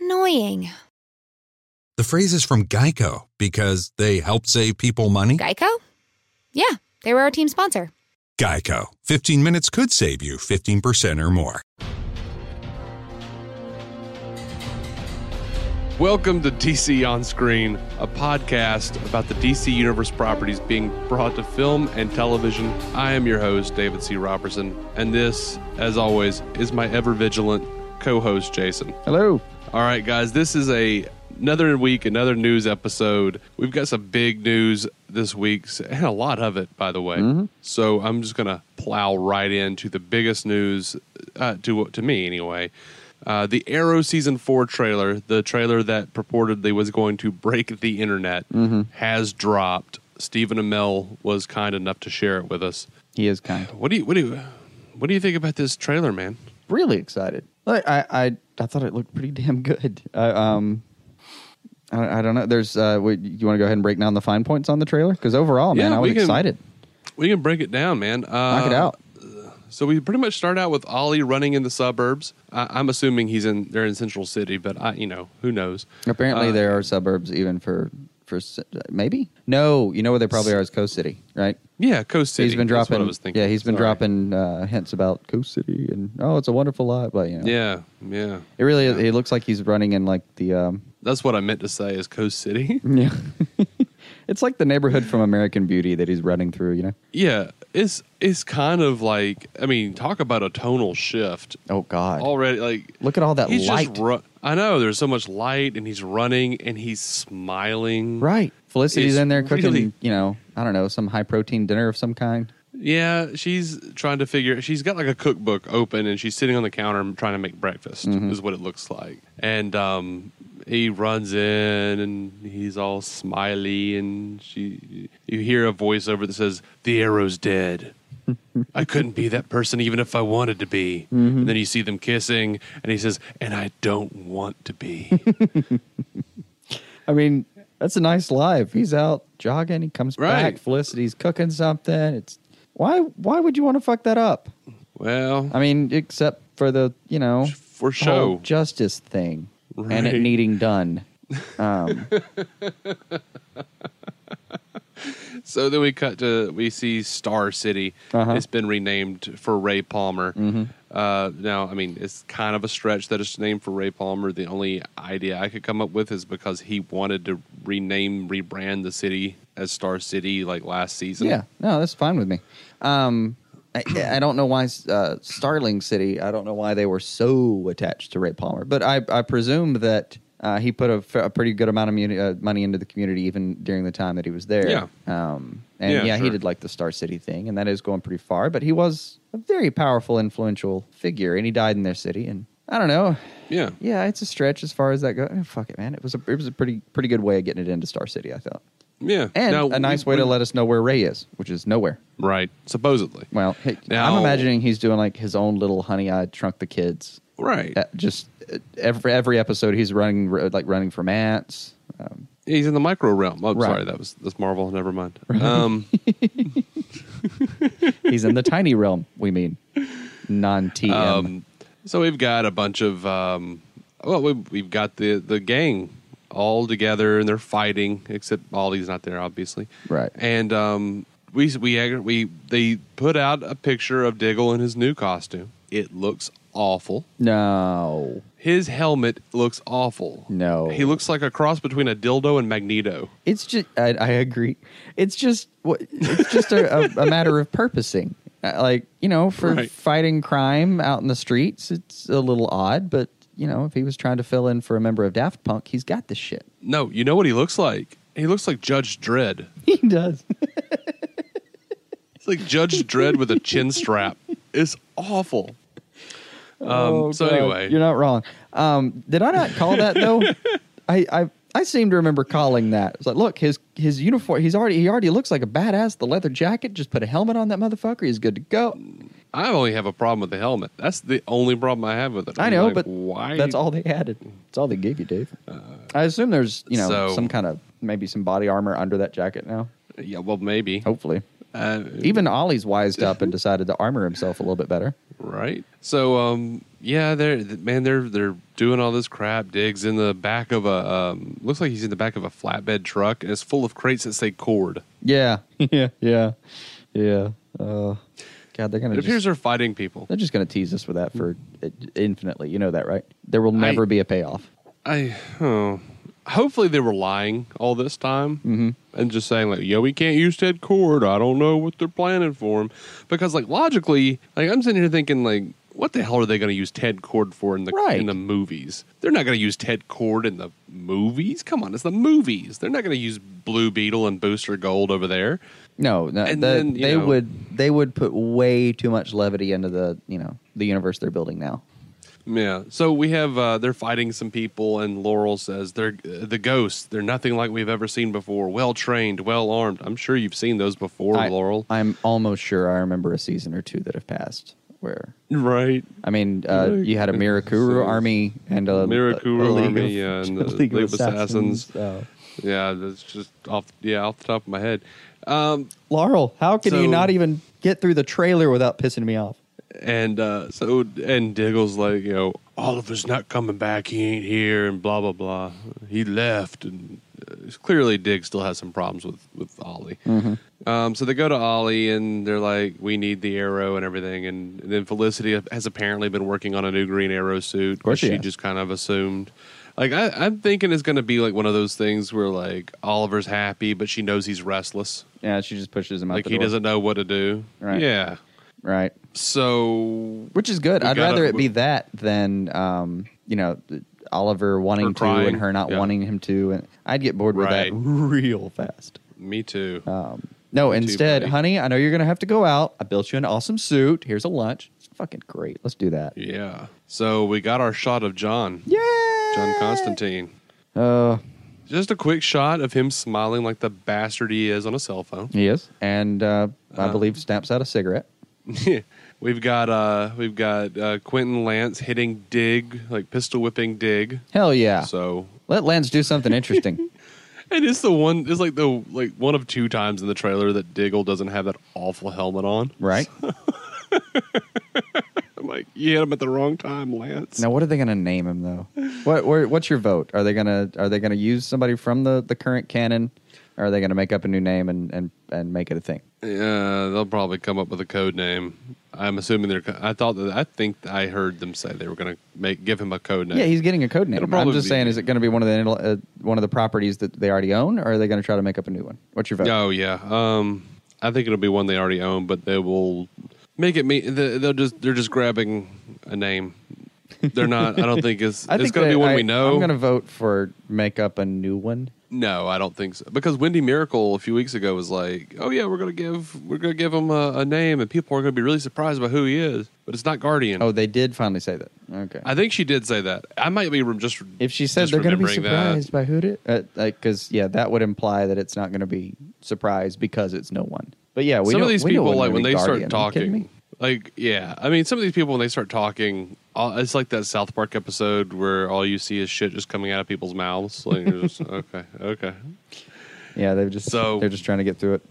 Annoying. The phrase is from Geico because they help save people money. Geico? Yeah, they were our team sponsor. Geico. 15 minutes could save you 15% or more. Welcome to DC On Screen, a podcast about the DC Universe properties being brought to film and television. I am your host, David C. Robertson, and this, as always, is my ever vigilant co host, Jason. Hello. All right, guys, this is a another week, another news episode. We've got some big news this week, and a lot of it, by the way. So I'm just gonna plow right into the biggest news uh, to to me anyway. Uh, the Arrow season four trailer, the trailer that purportedly was going to break the internet, has dropped. Stephen Amell was kind enough to share it with us. He is kind. What do you what do you what do you think about this trailer, man? Really excited. Like, I, I, I thought it looked pretty damn good. Uh, um, I, I don't know. There's, uh, wait, you want to go ahead and break down the fine points on the trailer? Because overall, man, Yeah, I was we can- excited. We can break it down, man. Uh, Knock it out. So we pretty much start out with Ollie running in the suburbs. I, I'm assuming he's in they're in Central City, but I, you know, who knows? Apparently, Uh, there are suburbs even for for maybe no. You know where they probably are is Coast City, right? Yeah, Coast City. He's been dropping. I was thinking. Yeah, he's been Sorry. dropping uh, hints about Coast City and oh, it's a wonderful lot. But you know, Yeah, yeah. it really it looks like he's running in like the um, That's what I meant to say. Is Coast City? yeah. it's like the neighborhood from American Beauty that he's running through. You know. yeah, it's it's kind of like I mean, talk about a tonal shift Oh God. already. Like Look at all that he's light. just ru- I know there's so much light, and he's running, and he's smiling. Right. Felicity's in there cooking, really- you know, I don't know, some high protein dinner of some kind. Yeah, she's trying to figure. She's got like a cookbook open, and she's sitting on the counter trying to make breakfast. Mm-hmm. Is what it looks like. And um, he runs in, and he's all smiley, and she. You hear a voiceover that says, "The arrow's dead." I couldn't be that person even if I wanted to be. Mm-hmm. And then you see them kissing, and he says, "And I don't want to be." I mean, that's a nice life. He's out jogging, he comes Right. back, Felicity's cooking something. It's why why would you want to fuck that up? well, I mean, except for the, you know, for show. justice thing and it needing done. Um, So then we cut to we see Star City. Uh-huh. It's been renamed for Ray Palmer. Mhm. Uh, now, I mean, it's kind of a stretch that it's named for Ray Palmer. The only idea I could come up with is because he wanted to rename, rebrand the city as Star City like last season. yeah, no, that's fine with me. Um, I, I don't know why uh, Starling City. I don't know why they were so attached to Ray Palmer, but I, I presume that uh, he put a pretty good amount of muni- uh, money into the community even during the time that he was there. Yeah. Um, and Yeah, yeah, he did like the Star City thing, and that is going pretty far. But he was a very powerful, influential figure, and he died in their city. And I don't know. yeah, Yeah, it's a stretch as far as that goes. fuck it, man. It was a it was a pretty pretty good way of getting it into Star City. I thought, yeah. and Now, a nice way to let us know where Ray is, which is nowhere. right. Supposedly, Well, hey, Now- I'm imagining he's doing like his own little honey I shrunk the kids. right. Uh, just uh, every every episode, he's running like running from ants. Um, He's in the micro realm. Oh, Right. sorry, that was that's Marvel. Never mind. Um, he's in the tiny realm. We mean non TM. Um, so we've got a bunch of um, well, we, we've got the the gang all together and they're fighting. Except Ollie's not there, obviously. Right. And um, we we we they put out a picture of Diggle in his new costume. It looks awful. no, His helmet looks awful. No. he looks like a cross between a dildo and Magneto. it's just. I, I agree. It's just. what- It's just a, a, a matter of purposing. Uh, Like you know, for Right. fighting crime out in the streets, it's a little odd. But you know, if he was trying to fill in for a member of Daft Punk, he's got this shit. No, you know what he looks like? He looks like Judge Dredd. He does. It's like Judge Dredd with a chin strap. It's awful. Um, Oh, so God. anyway, you're not wrong. Um, did I not call that though? I, I I seem to remember calling that. It's like, look, his his uniform. He's already he already looks like a badass. The leather jacket. Just put a helmet on that motherfucker. He's good to go. I only have a problem with the helmet. That's the only problem I have with it. I I'm know, like, but why? that's all they added. It's all they gave you, Dave. I assume there's you know so- some kind of maybe some body armor under that jacket now. Yeah, well, maybe. Hopefully, Uh, even Ollie's wised up and decided to armor himself a little bit better. right. So, um, yeah, they're man, they're they're doing all this crap. Diggs in the back of a um, looks like he's in the back of a flatbed truck, and it's full of crates that say Kord. Yeah, yeah, yeah, yeah. Uh, God, they're gonna. It appears they're fighting people. they're just gonna tease us with that for infinitely. You know that, right? There will never I- be a payoff. I oh, hopefully they were lying all this time Mm-hmm. and just saying like, "Yo, we can't use Ted Kord. I don't know what they're planning for him." Because like logically, like I'm sitting here thinking like, what the hell are they going to use Ted Kord for in the Right. in the movies? They're not going to use Ted Kord in the movies. Come on, it's the movies. They're not going to use Blue Beetle and Booster Gold over there. No, no. And the- then, they know- would they would put way too much levity into the you know the universe they're building now. Yeah. So we have uh, they're fighting some people, and Laurel says they're uh, the ghosts. They're nothing like we've ever seen before. Well trained, well armed. I'm sure you've seen those before, I, Laurel. I'm almost sure I remember a season or two that have passed right. I mean, uh, you had a Mirakuru army and a Mirakuru a, a army, of, yeah, and the League, League of Assassins. Assassins. Uh, Yeah, that's just off. Yeah, off the top of my head. Um, Laurel, how can you not even get through the trailer without pissing me off? and uh, so and Diggle's like, you know, Oliver's not coming back. He ain't here, and blah blah blah. He left, and uh, clearly Dig still has some problems with with Ollie. Um, so they go to Ollie, and they're like, "We need the arrow and everything." And then Felicity has apparently been working on a new Green Arrow suit. course she she just kind of assumed. Like I, I'm thinking it's going to be like one of those things where like Oliver's happy, but she knows he's restless. Yeah, she just pushes him out Like he door. doesn't know what to do. Right. Yeah. Right. So Which is good. I'd gotta- rather it be that than, um, you know, Oliver wanting to and her not Yeah. wanting him to. And I'd get bored with Right. that real fast. me too. Um, no, Me instead, buddy. honey, I know you're going to have to go out. I built you an awesome suit. Here's a lunch. It's fucking great. Let's do that. Yeah. So we got our shot of John. Yeah. John Constantine. Uh, Just a quick shot of him smiling like the bastard he is on a cell phone. he is. And uh, I Uh. believe snaps out a cigarette. we've got uh we've got uh Quentin Lance hitting dig, like pistol whipping dig. Hell yeah. So Let Lance do something interesting. and it's the one it's like the like one of two times in the trailer that Diggle doesn't have that awful helmet on. right? I'm like, you hit him at the wrong time, Lance. Now, what are they going to name him though? What? Where, what's your vote? Are they going to Are they to use somebody from the, the current canon, or are they going to make up a new name and, and, and make it a thing? Yeah, they'll probably come up with a code name. I'm assuming they're. I thought that. I think I heard them say they were going to make give him a code name. Yeah, he's getting a code name. I'm just saying, is it going to be one of the uh, one of the properties that they already own, or are they going to try to make up a new one? What's your vote? Oh yeah. Um, I think it'll be one they already own, but they will make it me. they- They'll just they're just grabbing a name. They're not. I don't think it's. I it's going to be one we know. I'm going to vote for make up a new one. No, I don't think so. Because Wendy Mericle a few weeks ago was like, "Oh yeah, we're going to give we're to give him a, a name, and people are going to be really surprised by who he is." But it's not Guardian. Oh, they did finally say that. Okay. I think she did say that. I might be rem- just if she said just they're going to be remembering that. surprised by who it, uh, like, because yeah, that would imply that it's not going to be surprised because it's no one. But yeah, we some know, of these we know people like gonna when be they Guardian. start Are you kidding talking me? like yeah i mean some of these people when they start talking uh, it's like that south park episode where all you see is shit just coming out of people's mouths like you're just okay okay Yeah, they're just So- they're just trying to get through it.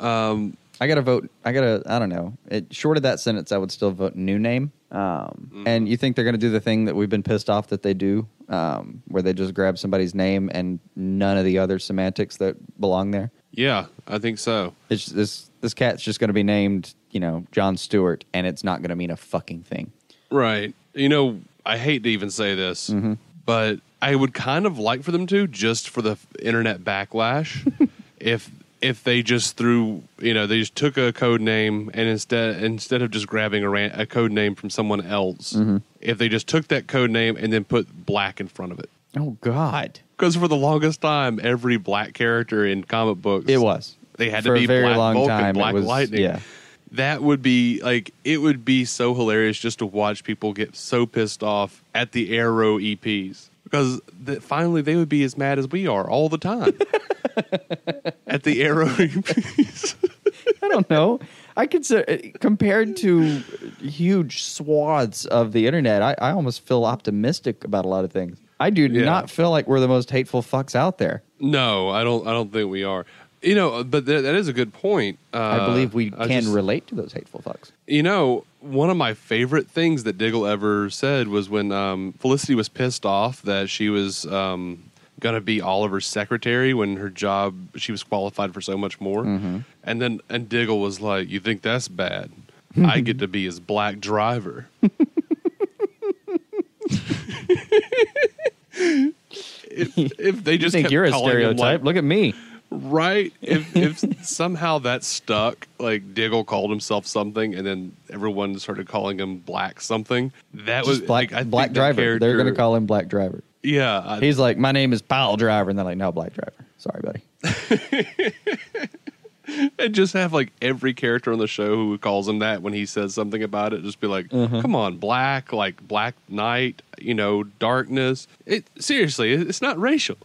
um I gotta vote. I gotta. I don't know. It, short of that sentence, I would still vote new name. Um, Mm-hmm. And you think they're gonna do the thing that we've been pissed off that they do, um, where they just grab somebody's name and none of the other semantics that belong there? yeah i think so It's this this cat's just gonna be named, you know, John Stewart, and it's not gonna mean a fucking thing. Right you know i hate to even say this Mm-hmm. but i would kind of like for them to just for the internet backlash if if they just threw, you know, they just took a code name and instead instead of just grabbing a, ran, a code name from someone else, Mm-hmm. if they just took that code name and then put black in front of it. Oh God, Because for the longest time, every black character in comic books, it was. they had For to be a very Black long Vulcan, time, Black was- Lightning. yeah. That would be like it would be so hilarious just to watch people get so pissed off at the Arrow EPs because that finally they would be as mad as we are all the time at the Arrow EPs. I don't know. I consider uh, compared to huge swaths of the internet, I, I almost feel optimistic about a lot of things. I do Yeah. not feel like we're the most hateful fucks out there. no, I don't. I don't think we are. You know, but th- that is a good point. Uh, I believe we I can just- relate to those hateful fucks. You know, one of my favorite things that Diggle ever said was when um, Felicity was pissed off that she was um, going to be Oliver's secretary when her job she was qualified for so much more, and then and Diggle was like, "You think that's bad? I get to be his black driver." if, if they You just think kept you're a him, like, stereotype? Look at me. Right. If if somehow that stuck, like Diggle called himself something, and then everyone started calling him Black something. That was black like, I black driver. They're going to call him black driver. Yeah, I, He's like, my name is Pile Driver, and they're like, no, black driver. Sorry, buddy. and just have like every character on the show who calls him that when he says something about it, just be like, Uh-huh. "Come on, Black, like Black night you know, darkness." It seriously, it's not racial.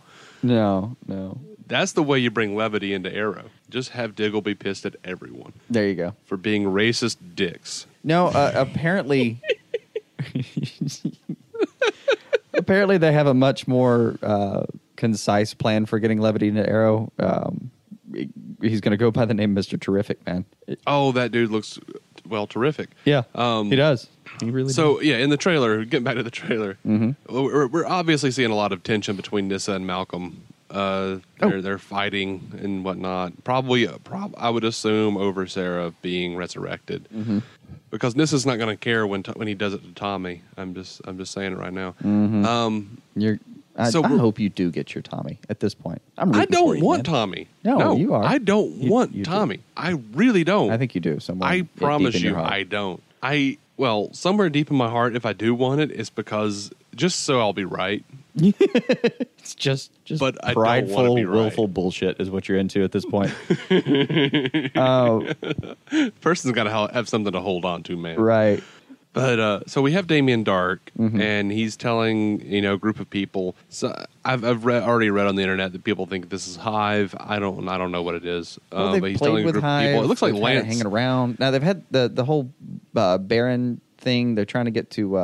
No, no. That's the way you bring levity into Arrow. Just have Diggle be pissed at everyone There you go. for being racist dicks. No, uh, apparently, apparently they have a much more uh, concise plan for getting levity into Arrow. Um, he- he's going to go by the name Mister Terrific, man. Oh, that dude looks well terrific. Yeah, Um, he does. He really. So yeah, in the trailer, getting back to the trailer, Mm-hmm. we're, we're obviously seeing a lot of tension between Nyssa and Malcolm. Uh, they're Oh. they're fighting and whatnot. Probably, uh, prob- I would assume over Sara being resurrected, Mm-hmm. because Nyssa's not going to care when t- when he does it to Tommy. I'm just I'm just saying it right now. Mm-hmm. Um, You're. I, So I hope you do get your Tommy at this point. I'm. I don't you, want man. Tommy. No, you are. I don't You- want you do. Tommy. I really don't. I think you do. Somewhere. I deep promise in your you, heart. I don't. I well, somewhere deep in my heart, if I do want it, it's because just so I'll be right. It's just just But I prideful, right. willful bullshit is what you're into at this point. uh, Person's got to have something to hold on to, man. right. But uh, so we have Damien Darhk, Mm-hmm. and he's telling you know a group of people. So I've I've read, already read on the internet that people think this is Hive. I don't I don't know what it is. Well, um, but he's telling a with group Hive. of people. It looks like Lance. hanging around. Now they've had the the whole uh, Baron thing. They're trying to get to.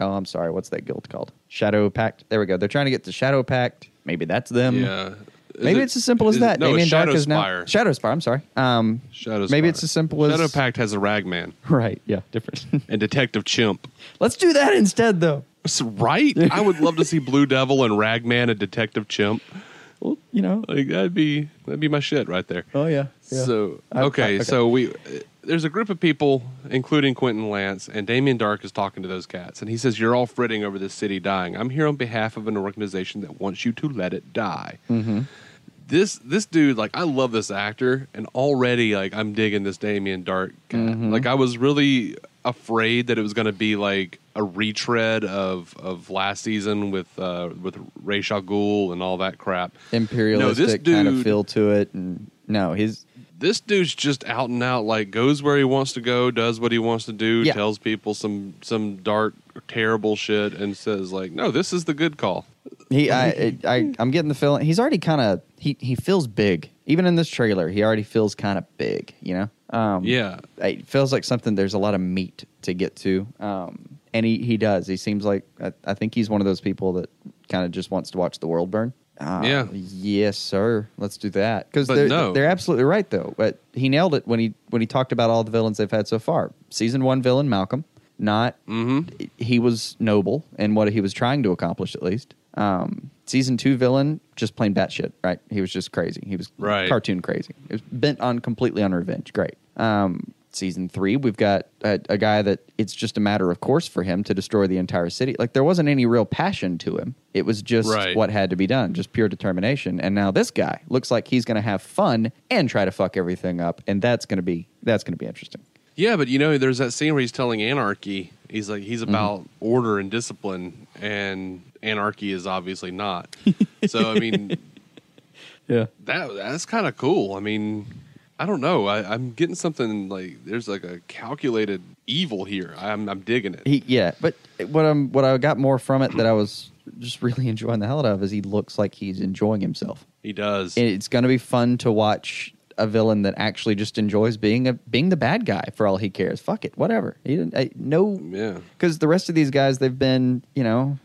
Oh, I'm sorry. What's that guild called? Shadow Pact. There we go. They're trying to get to Shadow Pact. Maybe that's them. Yeah. Is Maybe it- it's as simple as that. No, Damien Darhk is now Shadow Spire. I'm sorry. Um, Shadow maybe it's as simple as Shadow Pact has a Ragman right. Yeah, different. and Detective Chimp. Let's do that instead, though. Right? I would love to see Blue Devil and Ragman and Detective Chimp. Well, you know. Like that'd be that'd be my shit right there. Oh yeah. yeah. So I- okay, I- okay. so we uh, there's a group of people, including Quentin Lance, and Damien Darhk is talking to those cats, and he says, "You're all fretting over this city dying. I'm here on behalf of an organization that wants you to let it die." Mm-hmm. This this dude, like, I love this actor, and already, like, I'm digging this Damien Darhk cat. Mm-hmm. Like, I was really afraid that it was going to be like a retread of of last season with uh with Ray Ghul and all that crap. imperialistic dude- kind of feel to it, and no, his this dude's just out and out like goes where he wants to go does what he wants to do Yeah. tells people some some dark terrible shit and says like no this is the good call He, I, I, I'm getting the feeling he's already kind of he he feels big. Even in this trailer, he already feels kind of big. You know, um, yeah it feels like something. There's a lot of meat to get to, um, and he he does. He seems like I, I think he's one of those people that kind of just wants to watch the world burn. Uh, Yeah. Yes, sir. Let's do that. Because they're, no. they're absolutely right though. But he nailed it when he when he talked about all the villains they've had so far. Season one villain Malcolm, not mm-hmm. he was noble in what he was trying to accomplish at least. Um, season two villain, just plain batshit, right? He was just crazy. He was Right. cartoon crazy. He was bent on completely on revenge. Great. Um, season three, we've got a, a guy that it's just a matter of course for him to destroy the entire city. Like there wasn't any real passion to him. It was just Right. what had to be done, just pure determination. And now this guy looks like he's going to have fun and try to fuck everything up, and that's going to be that's going to be interesting. Yeah, but you know, there's that scene where he's telling Anarchy. He's like he's mm-hmm. about order and discipline, and Anarchy is obviously not. so I mean, Yeah. that that's kind of cool. I mean, I don't know. I, I'm getting something like there's like a calculated evil here. I'm I'm digging it. He, yeah, but what I'm what I got more from it that I was just really enjoying the hell out of is he looks like he's enjoying himself. He does. And It's going to be fun to watch a villain that actually just enjoys being a being the bad guy for all he cares. Fuck it, whatever. He didn't I, no yeah. because the rest of these guys they've been you know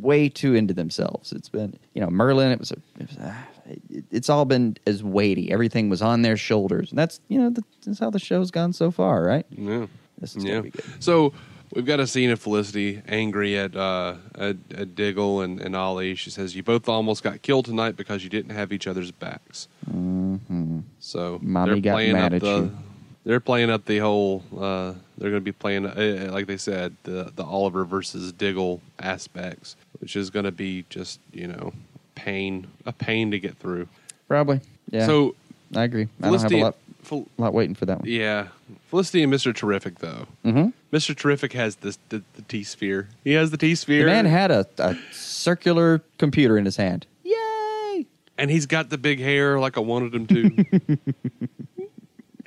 way too into themselves. It's been you know Merlyn. It was, a, it was ah, it, it's all been as weighty. Everything was on their shoulders, and that's you know the, that's how the show's gone so far, right? Yeah. This is yeah. gonna be good. So we've got a scene of Felicity angry at uh, at, at Diggle and, and Ollie. She says, "You both almost got killed tonight because you didn't have each other's backs." Mm-hmm. So Mommy they're got playing mad up at the. you. They're playing up the whole. Uh, they're going to be playing, uh, like they said, the the Oliver versus Diggle aspects, which is going to be just you know pain, a pain to get through. Probably. Yeah. So I agree. I don't have a lot, Fel- lot waiting for that one. yeah, Felicity and Mister Terrific though. Mm-hmm. Mister Terrific has this the, the T sphere. He has the T sphere. The man had a, a circular computer in his hand. Yay! and he's got the big hair like I wanted him to.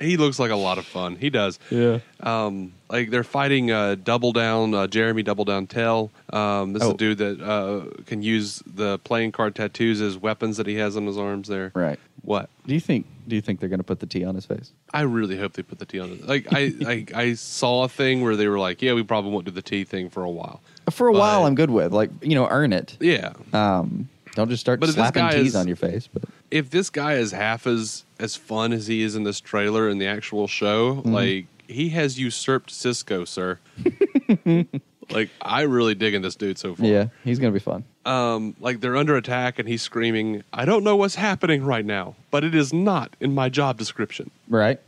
he looks like a lot of fun. He does. Yeah. Um, like they're fighting uh, Double Down, uh, Jeremy Double Down Tell. Um, this is Oh. a dude that uh, can use the playing card tattoos as weapons that he has on his arms. There. Right. What? Do you think? Do you think they're going to put the T on his face? I really hope they put the T on it. Like I, I, I saw a thing where they were like, "Yeah, we probably won't do the T thing for a while." For a But- while, I'm good with like you know, earn it. Yeah, Um, don't just start But slapping T's is- on your face. But if this guy is half as as fun as he is in this trailer and the actual show, Mm-hmm. like he has usurped Cisco, sir. like I really digging this dude so far. yeah, he's going to be fun. Um, like they're under attack and he's screaming, "I don't know what's happening right now, but it is not in my job description." Right.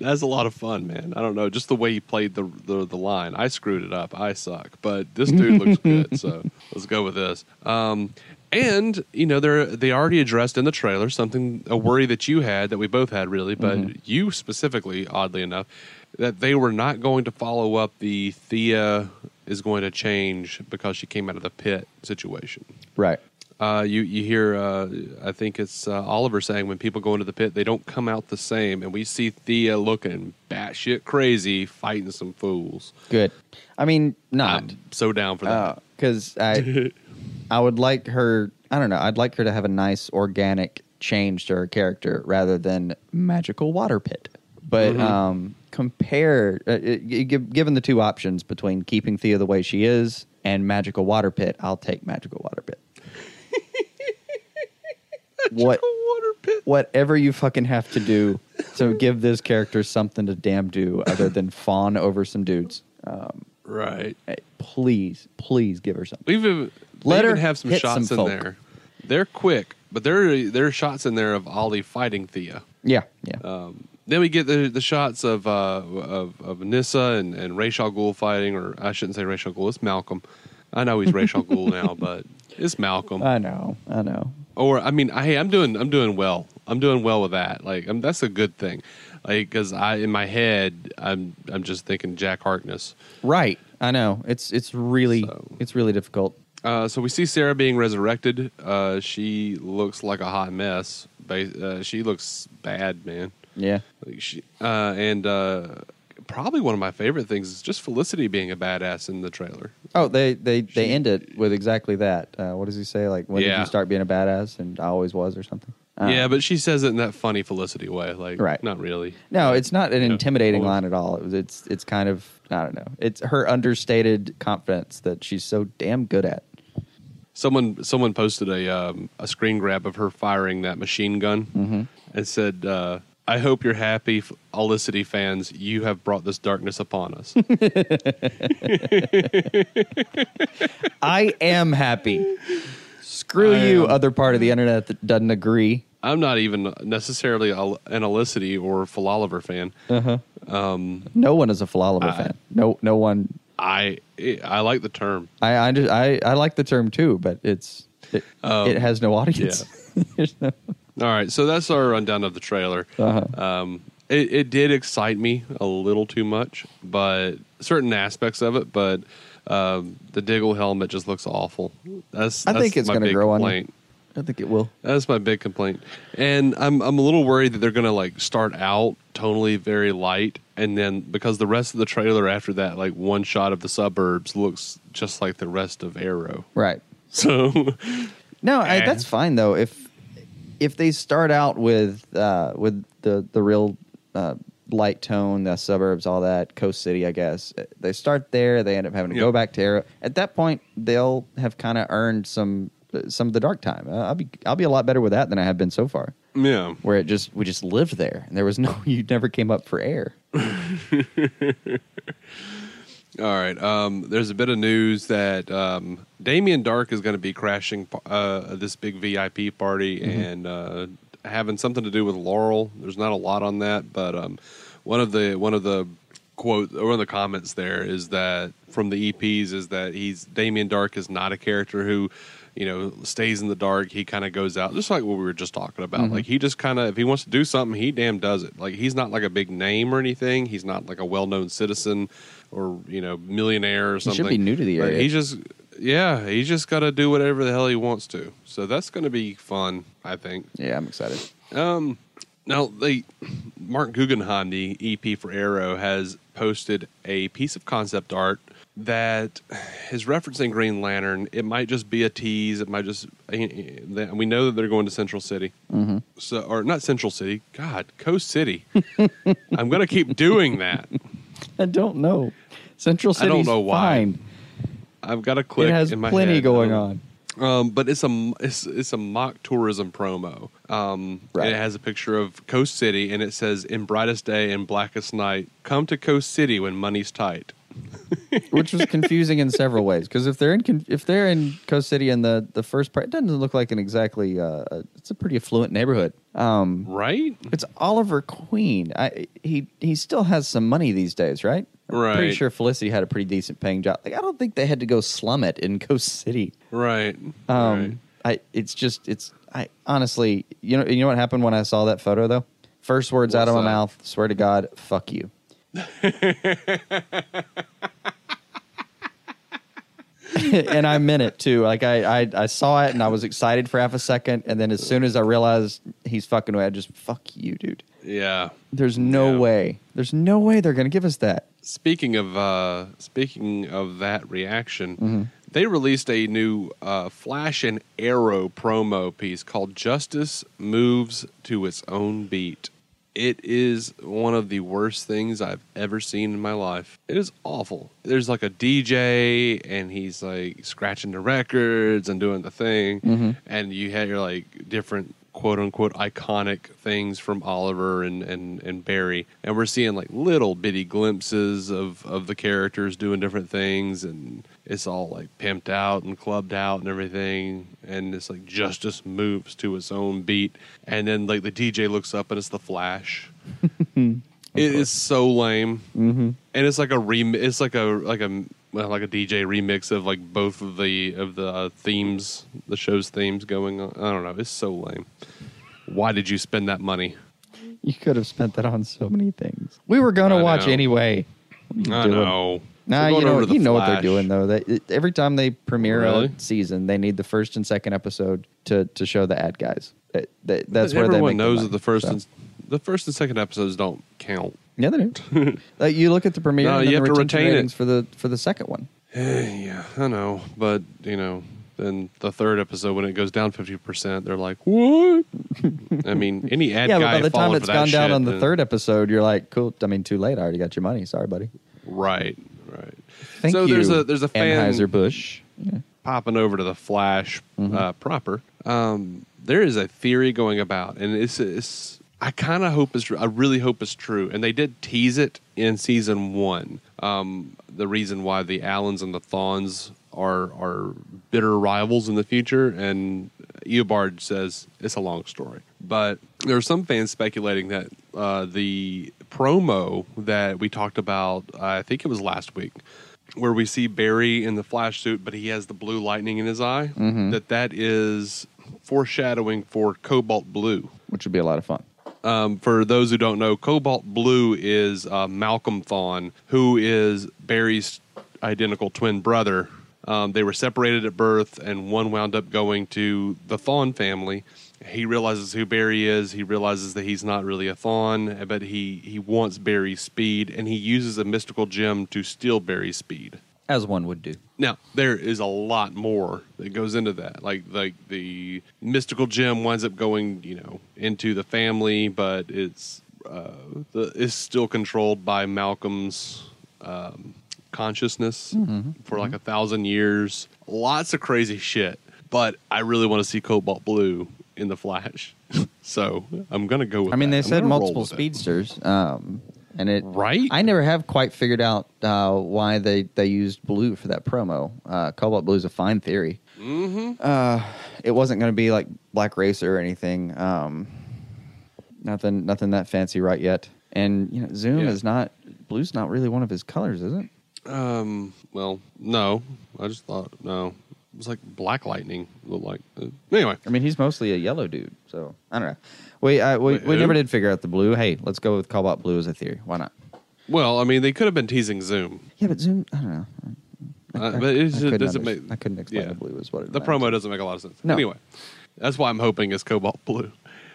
That's a lot of fun, man. I don't know, just the way he played the the, the line. I screwed it up. I suck, but this dude looks good. So let's go with this. Um, and you know they're they already addressed in the trailer something a worry that you had that we both had really, but you specifically, oddly enough, that they were not going to follow up the Thea is going to change because she came out of the pit situation. Right. Uh, you you hear uh, I think it's uh, Oliver saying when people go into the pit they don't come out the same, and we see Thea looking batshit crazy fighting some fools. Good. I mean, not I'm so down for that. because I, I would like her. I don't know. I'd like her to have a nice organic change to her character rather than magical water pit. But um, compare, uh, it- it- given the two options between keeping Thea the way she is and magical water pit, I'll take magical water pit. what Water pit. whatever you fucking have to do to give this character something to damn do other than fawn over some dudes. Um, Right. hey, please, please give her something. We even Let her have some shots some in folk. there. They're quick, but there there are shots in there of Ollie fighting Thea. Yeah, yeah. Um, then we get the the shots of uh, of, of Nyssa and and Ra's al Ghul fighting, or I shouldn't say Ra's al Ghul. It's Malcolm. I know he's Rachel Gould now, but it's Malcolm. I know, I know. or I mean, I, hey, I'm doing I'm doing well. I'm doing well with that. Like, i that's a good thing. Like, because I in my head, I'm I'm just thinking Jack Harkness. Right, I know. It's it's really So- it's really difficult. Uh, so we see Sara being resurrected. Uh, she looks like a hot mess. Uh, she looks bad, man. Yeah, Like she, uh, and uh, probably one of my favorite things is just Felicity being a badass in the trailer. Oh, they they they end it with exactly that. Uh, what does he say? Like, when did you start being a badass? And I always was, or something. Uh, yeah, but she says it in that funny Felicity way. Like, Right. not really. No, it's not an Yeah. intimidating line at all. It was, it's it's kind of I don't know. It's her understated confidence that she's so damn good at. Someone someone posted a um, a screen grab of her firing that machine gun Mm-hmm. and said, uh, "I hope you're happy, Olicity fans. You have brought this darkness upon us." I am happy. Screw I you, am- other part of the internet that doesn't agree. I'm not even necessarily an Elicity or Philoliver fan. No one is a Philoliver I- fan. No, no one. I I like the term. I I, just, I I like the term too, but it's it, Um, it has no audience. There's no- All right, so that's our rundown of the trailer. Uh-huh. Um, it, it did excite me a little too much, but certain aspects of it. But um, the Diggle helmet just looks awful. That's, I that's think it's gonna big grow on you. I think it will. That's my big complaint, and I'm I'm a little worried that they're gonna like start out tonally very light, and then because the rest of the trailer after that, like one shot of the suburbs looks just like the rest of Arrow. Right. So No, I, Eh. that's fine though. If if they start out with uh, with the the real uh, light tone, the suburbs, all that, Coast City, I guess they start there. They end up having to go back to Arrow. At that point, they'll have kind of earned some some of the dark time. Uh, I'll be I'll be a lot better with that than I have been so far. yeah, Where it just we just lived there and there was no you never came up for air. All right. Um, there's a bit of news that um, Damien Darhk is going to be crashing uh, this big VIP party and uh, having something to do with Laurel. There's not a lot on that, but um, one of the one of the quote or one of the comments there is that from the EPs is that he's Damien Darhk is not a character who you know stays in the dark. He kind of goes out just like what we were just talking about. Like he just kind of if he wants to do something, he damn does it. Like he's not like a big name or anything. He's not like a well known citizen or you know millionaire or should something. be new to the area. He just yeah, he's just got to do whatever the hell he wants to. So that's going to be fun, I think. Yeah, I'm excited. Um, now they Marc Guggenheim, the EP for Arrow, has posted a piece of concept art that is referencing Green Lantern. It might just be a tease. It might just we know that they're going to Central City, mm-hmm. so or not Central City. God, Coast City. I'm going to keep doing that. I don't know. Central City. I don't know why. fine. I've got a click. It has in my plenty head. going on. Um, but it's a it's it's a mock tourism promo. Um, Right. and it has a picture of Coast City, and it says, "In brightest day and blackest night, come to Coast City when money's tight." which was confusing in several ways. Because if they're in if they're in Coast City in the the first part, it doesn't look like an exactly. Uh, it's a pretty affluent neighborhood. Um, Right? it's Oliver Queen. I, he he still has some money these days, right? I'm Pretty sure Felicity had a pretty decent paying job. Like I don't think they had to go slum it in Coast City. Right. Um, right. I it's just it's I honestly you know you know what happened when I saw that photo though. First words out of my that? mouth. Swear to God, fuck you. and I meant it too. Like I, I, I saw it and I was excited for half a second, and then as soon as I realized he's fucking away, I just fuck you, dude. Yeah. There's no Yeah. way. There's no way they're gonna give us that. Speaking of uh, speaking of that reaction, Mm-hmm. they released a new uh, Flash and Arrow promo piece called "Justice Moves to Its Own Beat." It is one of the worst things I've ever seen in my life. It is awful. There's like a DJ and he's like scratching the records and doing the thing, Mm-hmm. and you had your like different quote unquote iconic things from Oliver and, and, and Barry. And we're seeing like little bitty glimpses of, of the characters doing different things and it's all like pimped out and clubbed out and everything. And it's like justice moves to its own beat. And then like the DJ looks up and it's the flash. it is so lame. Mm-hmm. And it's like a rem it's like a like a like a DJ remix of like both of the of the uh, themes, the show's themes going on. I don't know. It's so lame. Why did you spend that money? You could have spent that on so many things. We were gonna I watch know. anyway. What you I doing? know. Nah, you know, over to The you know what they're doing though. They, it- every time they premiere Really? a season, they need the first and second episode to to show the ad guys. That- that- that's But where they everyone make their knows money, that the first so. and the first and second episodes don't count. Yeah, they do. like you look at the premiere, No, and you the have to retention retain it. ratings for the for the second one. yeah, I know, but you know, then the third episode when it goes down fifty percent, they're like, "What?" I mean, any ad yeah, but guy by the time falling it's for that gone down shit, on the then- third episode, you're like, cool. I mean, too late. I already got your money. Sorry, buddy. right, right. Thank so you. there's a there's a fan Anheuser Busch. Yeah. popping over to the Flash Mm-hmm. uh, proper. Um, there is a theory going about, and it's, it's I kind of hope it's I really hope it's true. And they did tease it in season one. Um, the reason why the Allens and the Thawnes are are bitter rivals in the future, and Eobard says it's a long story, But there are some fans speculating that uh, the promo that we talked about, I think it was last week, where we see Barry in the Flash suit, but he has the blue lightning in his eye, that that is foreshadowing for Cobalt Blue. which would be a lot of fun. Um, for those who don't know, Cobalt Blue is uh, Malcolm Thawne, who is Barry's identical twin brother. Um, they were separated at birth, and one wound up going to the Thawne family. He realizes who Barry is. He realizes that he's not really a Thawne, but he, he wants Barry's speed, and he uses a mystical gem to steal Barry's speed. As one would do. Now there is a lot more that goes into that. Like like the mystical gem winds up going, you know, into the family, but it's uh, the, is still controlled by Malcolm's um, consciousness for like a thousand years. Lots of crazy shit. But I really want to see Cobalt Blue in the Flash, so I'm gonna go with. I mean, that. they said multiple speedsters, um, and it Right? I never have quite figured out uh, why they they used blue for that promo. Uh, Cobalt blue is a fine theory. Mm-hmm. Uh, it wasn't going to be like Black Racer or anything. Um, nothing, nothing that fancy right yet. And you know, Zoom Yeah. is not blue's not really one of his colors, is it? Um. Well, no. I just thought no. It was like Black Lightning. Looked like. Uh, anyway. I mean, he's mostly a yellow dude, so I don't know. We I, we, Wait, we who? never did figure out the blue. Hey, let's go with Cobalt blue as a theory. Why not? Well, I mean, they could have been teasing Zoom, Yeah, but Zoom. I don't know. uh, but it I just couldn't doesn't under- make. I couldn't explain the blue is what it the meant. promo doesn't make a lot of sense. No. Anyway, that's why I'm hoping it's Cobalt Blue.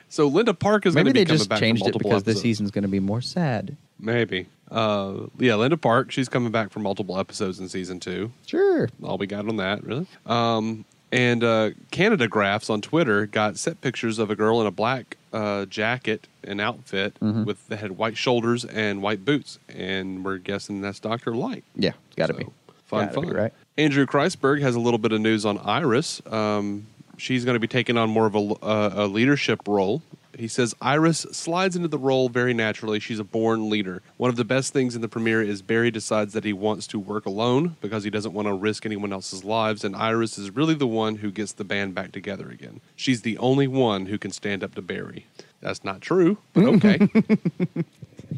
So Linda Park is Maybe going to be they just changed it because this episodes. season's going to be more sad. Maybe. Uh, yeah, Linda Park. She's coming back for multiple episodes in season two. Sure. All we got on that, really. Um, and uh, Canadagraphs on Twitter got set pictures of a girl in a black uh, jacket and outfit Mm-hmm. with that had white shoulders and white boots, and we're guessing that's Doctor Light. Yeah, it's got to So, be. Fun, Gotta be, fun. right? Andrew Kreisberg has a little bit of news on Iris. Um, she's going to be taking on more of a, uh, a leadership role. He says Iris slides into the role very naturally. She's a born leader. One of the best things in the premiere is Barry decides that he wants to work alone because he doesn't want to risk anyone else's lives, and Iris is really the one who gets the band back together again. She's the only one who can stand up to Barry. That's not true, but okay.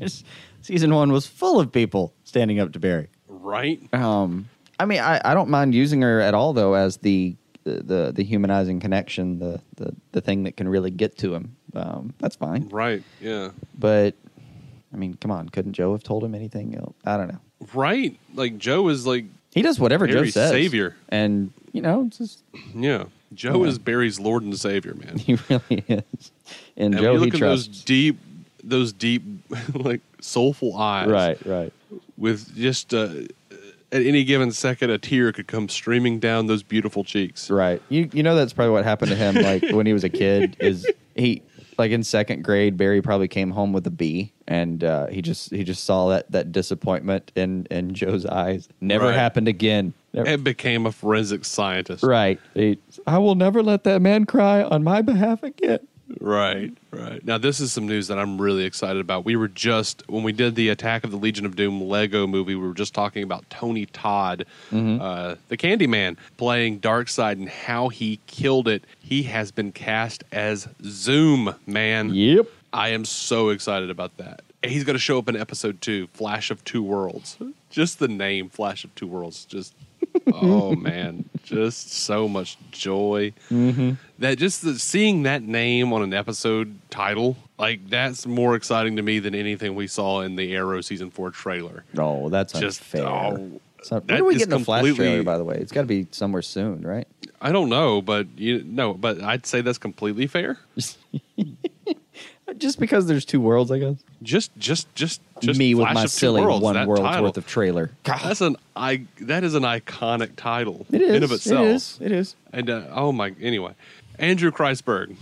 Season one was full of people standing up to Barry. right? Um, I mean, I, I don't mind using her at all though as the the the, the humanizing connection, the, the the thing that can really get to him. Um, that's fine. Right, yeah. But I mean, come on, couldn't Joe have told him anything? else? I don't know. Right? Like Joe is like, He does whatever Joe says. savior. and you know, it's just, yeah. Joe Yeah. is Barry's Lord and Savior, man. he really is. And, And Joe, you he look at those deep, those deep, like soulful eyes, Right, right. With just uh, at any given second, a tear could come streaming down those beautiful cheeks. Right. You you know that's probably what happened to him like when he was a kid is he like in second grade Barry probably came home with a B and uh, he just he just saw that that disappointment in in Joe's eyes. Never Right. happened again. Never- And became a forensic scientist. right. He, I will never let that man cry on my behalf again. Right, right. Now, this is some news that I'm really excited about. We were just, when we did the Attack of the Legion of Doom Lego movie, we were just talking about Tony Todd, uh, the Candyman, playing Darkseid and how he killed it. He has been cast as Zoom, man. Yep. I am so excited about that. He's going to show up in episode two, Flash of Two Worlds. Just the name, Flash of Two Worlds, just oh man, just so much joy. Mm-hmm. That just the, seeing that name on an episode title, like that's more exciting to me than anything we saw in the Arrow season four trailer. No, that's Just unfair. oh, So, when are we getting a Flash trailer? By the way, it's got to be somewhere soon, right? I don't know, but you no, but I'd say that's completely fair. Just because there's two worlds, I guess. Just, just, just, just Me with my silly Worlds, one world's title. worth of trailer. That's an I. That is an iconic title It is. in of itself. It is. It is. And uh, oh my, anyway, Andrew Kreisberg.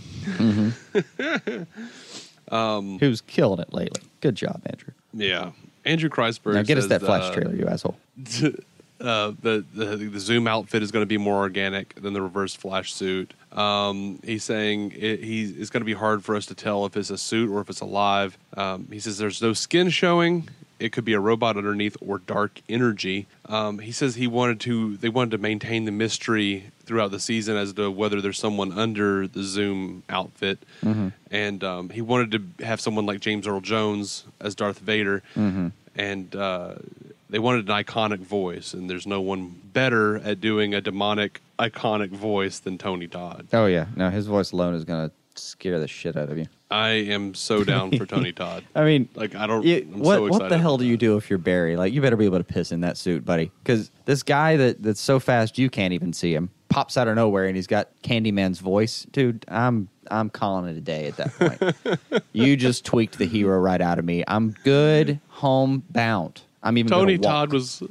Who's killing it lately? Good job, Andrew. Yeah, Andrew Kreisberg. Now get us that Flash uh, trailer, you asshole. Uh, the, the the Zoom outfit is going to be more organic than the reverse Flash suit. Um, he's saying it, he's, it's going to be hard for us to tell if it's a suit or if it's alive. Um, he says there's no skin showing, it could be a robot underneath or dark energy. Um, he says he wanted to they wanted to maintain the mystery throughout the season as to whether there's someone under the Zoom outfit, and um, he wanted to have someone like James Earl Jones as Darth Vader, and uh, they wanted an iconic voice, and there's no one better at doing a demonic iconic voice than Tony Todd. Oh yeah, no, his voice alone is gonna scare the shit out of you. I am so down for Tony Todd. I mean, Like I don't. I'm what so what the hell do you do if you're Barry? Like, you better be able to piss in that suit, buddy. Because this guy that that's so fast you can't even see him pops out of nowhere, and he's got Candyman's voice, dude. I'm I'm calling it a day at that point. you just tweaked the hero right out of me. I'm good, homebound. I'm even Tony. Todd was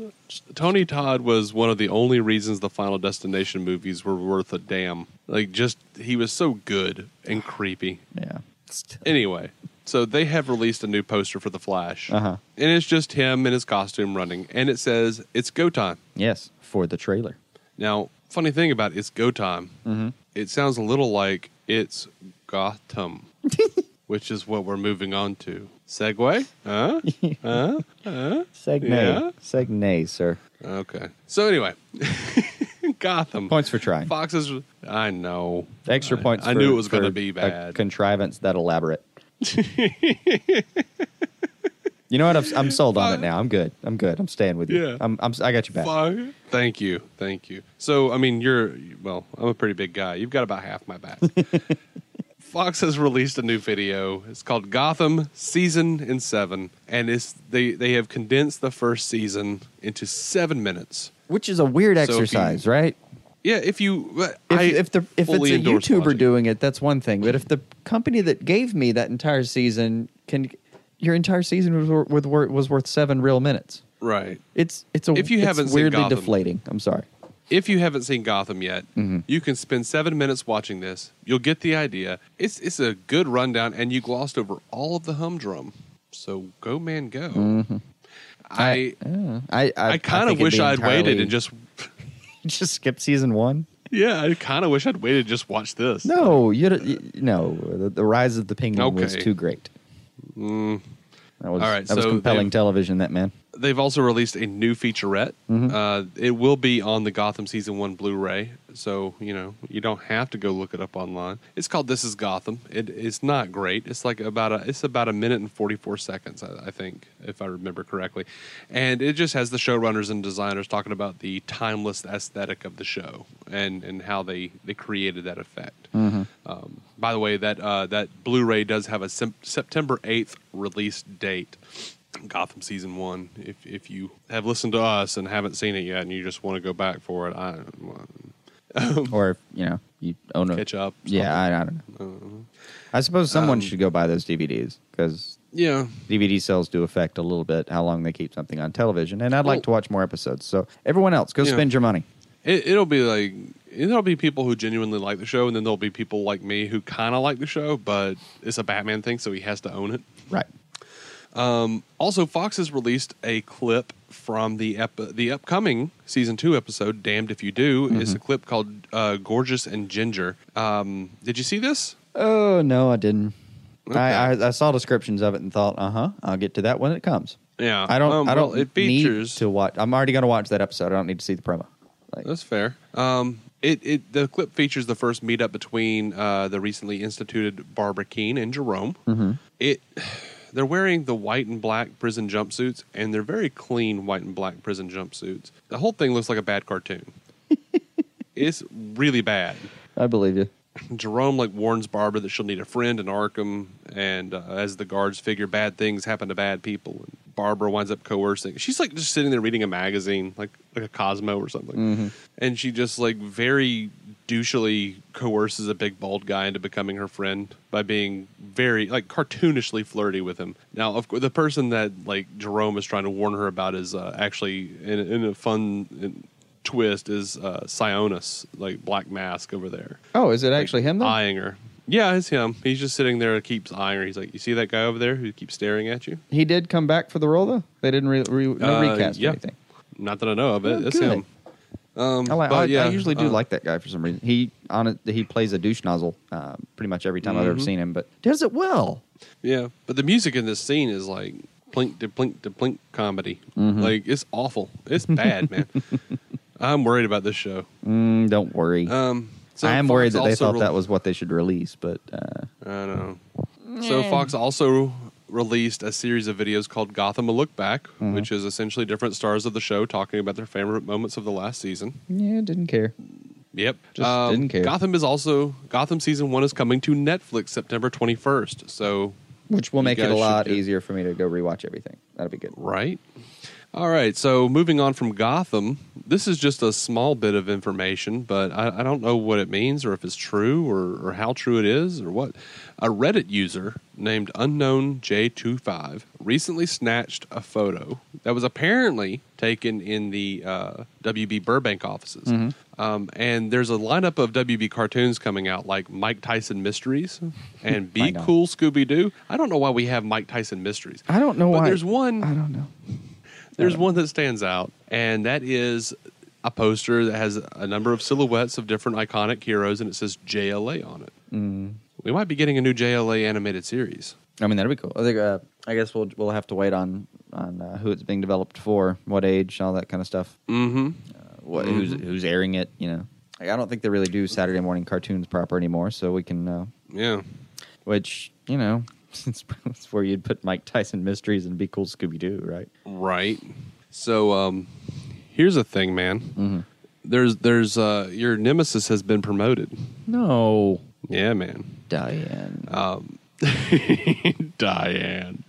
Tony Todd was one of the only reasons the Final Destination movies were worth a damn. Like just he was so good and creepy. yeah. Anyway, so they have released a new poster for the Flash, Uh-huh. and it's just him in his costume running, and it says it's go time. Yes, for the trailer. Now, funny thing about it's go time, Mm-hmm. it sounds a little like it's Gotham, which is what we're moving on to. Segway? Huh? huh? Segnay, Yeah? Segnay, sir. Okay. So anyway, Gotham. Points for trying. Fox is. I know. Extra points. I, for- knew it was going to be a bad. contrivance that elaborate. you know what? I'm, I'm sold on it now. I'm good. I'm good. I'm staying with you. Yeah. I'm, I'm, I got you back. Fuck. Thank you. Thank you. So, I mean, you're, well, I'm a pretty big guy. You've got about half my back. Fox has released a new video. It's called Gotham Season in Seven, and it's they they have condensed the first season into seven minutes. Which is a weird So if you- exercise, right? Yeah, if you, If, if the if it's a YouTuber watching. doing it, that's one thing. But if the company that gave me that entire season can, your entire season was was worth, was worth seven real minutes. right. It's it's a If you haven't weirdly Gotham- deflating. I'm sorry. if you haven't seen Gotham yet, Mm-hmm. you can spend seven minutes watching this. You'll get the idea. It's it's a good rundown, and you glossed over all of the humdrum. So go, man, go. I Yeah. I I, I, kind of wish I'd waited and just just skip season one. yeah. I kind of wish I'd waited just watch this. No, you, you no. The, the rise of the penguin was too great. Mm. that was right, that was compelling television. That man. They've also released a new featurette. Mm-hmm. Uh, it will be on the Gotham season one Blu-ray, so you know you don't have to go look it up online. It's called "This Is Gotham." It, it's not great. It's like about a it's about a minute and forty four seconds, I, I think, if I remember correctly, and it just has the showrunners and designers talking about the timeless aesthetic of the show and and how they they created that effect. Mm-hmm. Um, by the way, that uh, that Blu-ray does have a Sep- September eighth release date. Gotham season one. If if you have listened to us and haven't seen it yet, and you just want to go back for it, I Or if, you know you own a catch up. Yeah, I, I don't know. I suppose someone Um, should go buy those DVDs because yeah. DVD sales do affect a little bit how long they keep something on television. And I'd Well- like to watch more episodes. So everyone else, go spend your money. It, it'll be like there'll be people who genuinely like the show, and then there'll be people like me who kind of like the show, but it's a Batman thing, so he has to own it. Right. Also, Fox has released a clip from the ep- the upcoming season two episode. Damned if you do. It's a clip called uh, "Gorgeous and Ginger." Um, did you see this? Oh no, I didn't. Okay. I, I I saw descriptions of it and thought, uh huh, I'll get to that when it comes. Yeah, I don't. Um, I don't well, it features need to watch. I'm already going to watch that episode. I don't need to see the promo. Like, That's fair. Um, it, it the clip features the first meetup between uh, the recently instituted Barbara Kean and Jerome. Mm-hmm. It they're wearing the white and black prison jumpsuits, and they're very clean white and black prison jumpsuits. The whole thing looks like a bad cartoon. it's really bad. I believe you. Jerome like warns Barbara that she'll need a friend in Arkham, and uh, as the guards figure bad things happen to bad people, and Barbara winds up coercing. She's like just sitting there reading a magazine, like like a Cosmo or something, and she just like very douchily coerces a big bald guy into becoming her friend by being very like cartoonishly flirty with him. Now, of course, the person that like Jerome is trying to warn her about is uh, actually in, in a fun. In, twist is uh Sionis, like Black Mask over there Oh, is it actually him though? eyeing her. Yeah, it's him. He's just sitting there, keeps eyeing her. He's like, "You see that guy over there who keeps staring at you?" he did come back for the role though. They didn't re, re, no Uh, recast or yeah. anything. Not that I know of it. Oh, it's good. him. Um, I, like, but I, yeah, I usually do uh, like that guy for some reason. He on it. He plays a douche nozzle uh, pretty much every time I've ever Mhm. seen him, but does it well. Yeah, but the music in this scene is like plink to plink to plink comedy. Mm-hmm. Like it's awful. It's bad, man. I'm worried about this show. Mm, don't worry. Um, so I am Fox worried that they thought re- that was what they should release, but uh, I don't know. So Fox also released a series of videos called Gotham: A Look Back, Mm-hmm. which is essentially different stars of the show talking about their favorite moments of the last season. yeah, didn't care. Yep, Just didn't care. Gotham is also Gotham season one is coming to Netflix September 21st. So Which will make it a lot easier for me to go rewatch everything. That'll be good. Right. All right. So moving on from Gotham, this is just a small bit of information, but I, I don't know what it means or if it's true or, or how true it is or what. A Reddit user named Unknown J25 recently snatched a photo that was apparently taken in the uh, WB Burbank offices. Um, and there's a lineup of WB cartoons coming out, like Mike Tyson Mysteries and Be Cool Scooby Doo. I don't know why we have Mike Tyson Mysteries. I don't know But why. there's one. I don't know. There's one that stands out, and that is a poster that has a number of silhouettes of different iconic heroes, and it says JLA on it. Mm. We might be getting a new JLA animated series. I mean, that'd be cool. I think. Uh, I guess we'll we'll have to wait on on uh, who it's being developed for, what age, and all that kind of stuff. Mm-hmm. Uh, what who's who's airing it? You know, like, I don't think they really do Saturday morning cartoons proper anymore. So we can, uh, Yeah. which you know, it's, where you'd put Mike Tyson mysteries and Be Cool Scooby Doo, right? Right. So, um, here's a thing, man. Mm-hmm. There's, there's, uh, your nemesis has been promoted. No, Yeah, man. Diane. Diane.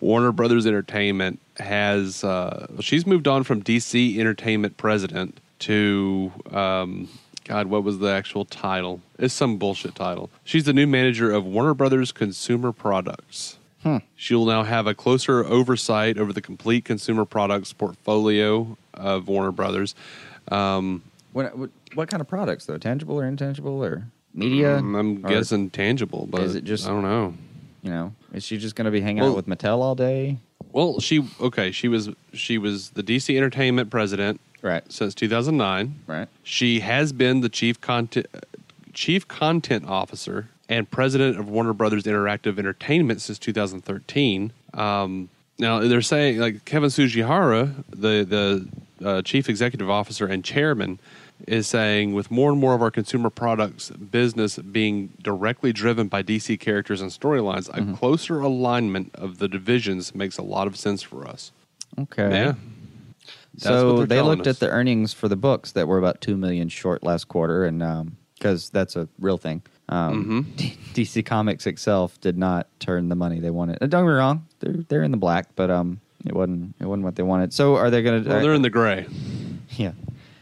Warner Brothers Entertainment has uh, she's moved on from DC Entertainment president to um, God, what was the actual title? It's some bullshit title. She's the new manager of Warner Brothers Consumer Products. She'll now have a closer oversight over the complete consumer products portfolio of Warner Brothers. Um, what, what what kind of products though? Tangible or intangible or media? I'm Or, guessing tangible, but is it just- I don't know. you know, is she just going to be hanging Well- out with Mattel all day? Well, she okay. She was she was the DC Entertainment president Right. since 2009. Right. She has been the chief content chief content officer and president of Warner Brothers Interactive Entertainment since 2013. Um, now they're saying like Kevin Tsujihara, the the uh, chief executive officer and chairman, is saying with more and more of our consumer products business being directly driven by DC characters and storylines, a closer alignment of the divisions makes a lot of sense for us. Okay. Yeah. That's so they looked us. at the earnings for the books that were about two million short last quarter, and because that's a real thing, um, Mm-hmm. DC Comics itself did not turn the money they wanted. Uh, Don't get me wrong; they're they're in the black, but um, it wasn't it wasn't what they wanted. So are they going to? Well, they're in the gray. yeah.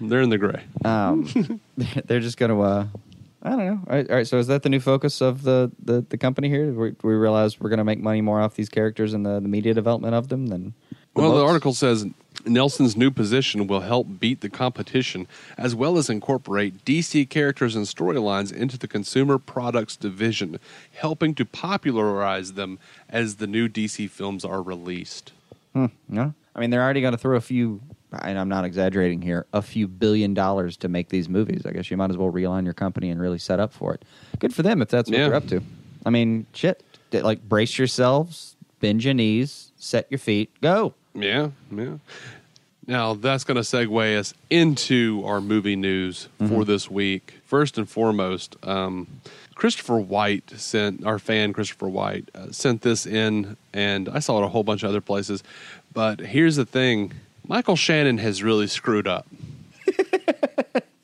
They're in the gray. Um, they're just going to. Uh, I don't know. All right, all right, so is that the new focus of the the, the company here? We, we realize we're going to make money more off these characters and the, the media development of them than. The well, the article says Nelson's new position will help beat the competition as well as incorporate DC characters and storylines into the consumer products division, helping to popularize them as the new DC films are released. Hmm, no, I mean they're already going to throw a few. And I'm not exaggerating here. A few billion dollars to make these movies. I guess you might as well realign your company and really set up for it. Good for them if that's what Yeah. they're up to. I mean, shit. Like brace yourselves, bend your knees, set your feet, go. Yeah, yeah. Now that's going to segue us into our movie news for this week. First and foremost, um, Christopher White sent our fan Christopher White uh, sent this in, and I saw it a whole bunch of other places. But here's the thing: Michael Shannon has really screwed up.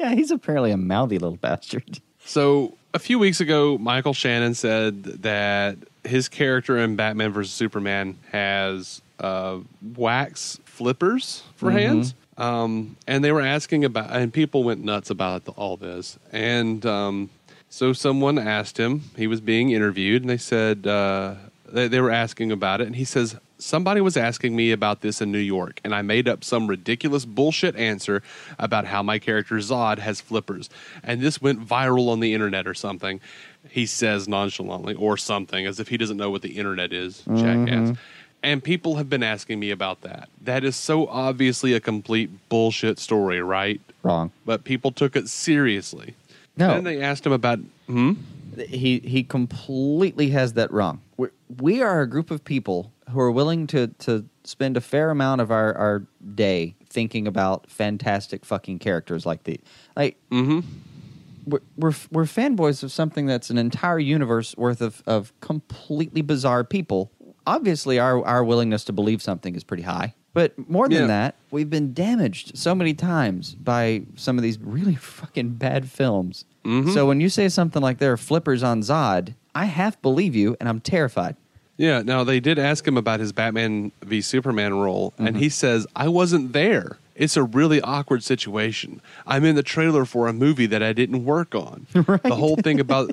Yeah, he's apparently a mouthy little bastard. So a few weeks ago, Michael Shannon said that his character in Batman vs Superman has uh, wax flippers for hands. Um, and they were asking about, and people went nuts about all this. And um, so someone asked him, he was being interviewed, and they said, uh, they, they were asking about it. And he says, Somebody was asking me about this in New York, and I made up some ridiculous bullshit answer about how my character Zod has flippers. And this went viral on the internet or something. He says nonchalantly, or something, as if he doesn't know what the internet is, jackass. And people have been asking me about that. That is so obviously a complete bullshit story, right? Wrong. But people took it seriously. No. Then they asked him about, hmm? he he completely has that wrong. We're, we are a group of people who are willing to to spend a fair amount of our our day thinking about fantastic fucking characters like the Like, Mm-hmm. we're, we're we're fanboys of something that's an entire universe worth of of completely bizarre people. Obviously, our our willingness to believe something is pretty high. But more than Yeah. that, we've been damaged so many times by some of these really fucking bad films. Mm-hmm. So when you say something like there are flippers on Zod, I half believe you, and I'm terrified. Yeah, now they did ask him about his Batman v Superman role, and Mm-hmm. he says, I wasn't there. It's a really awkward situation. I'm in the trailer for a movie that I didn't work on. The whole thing about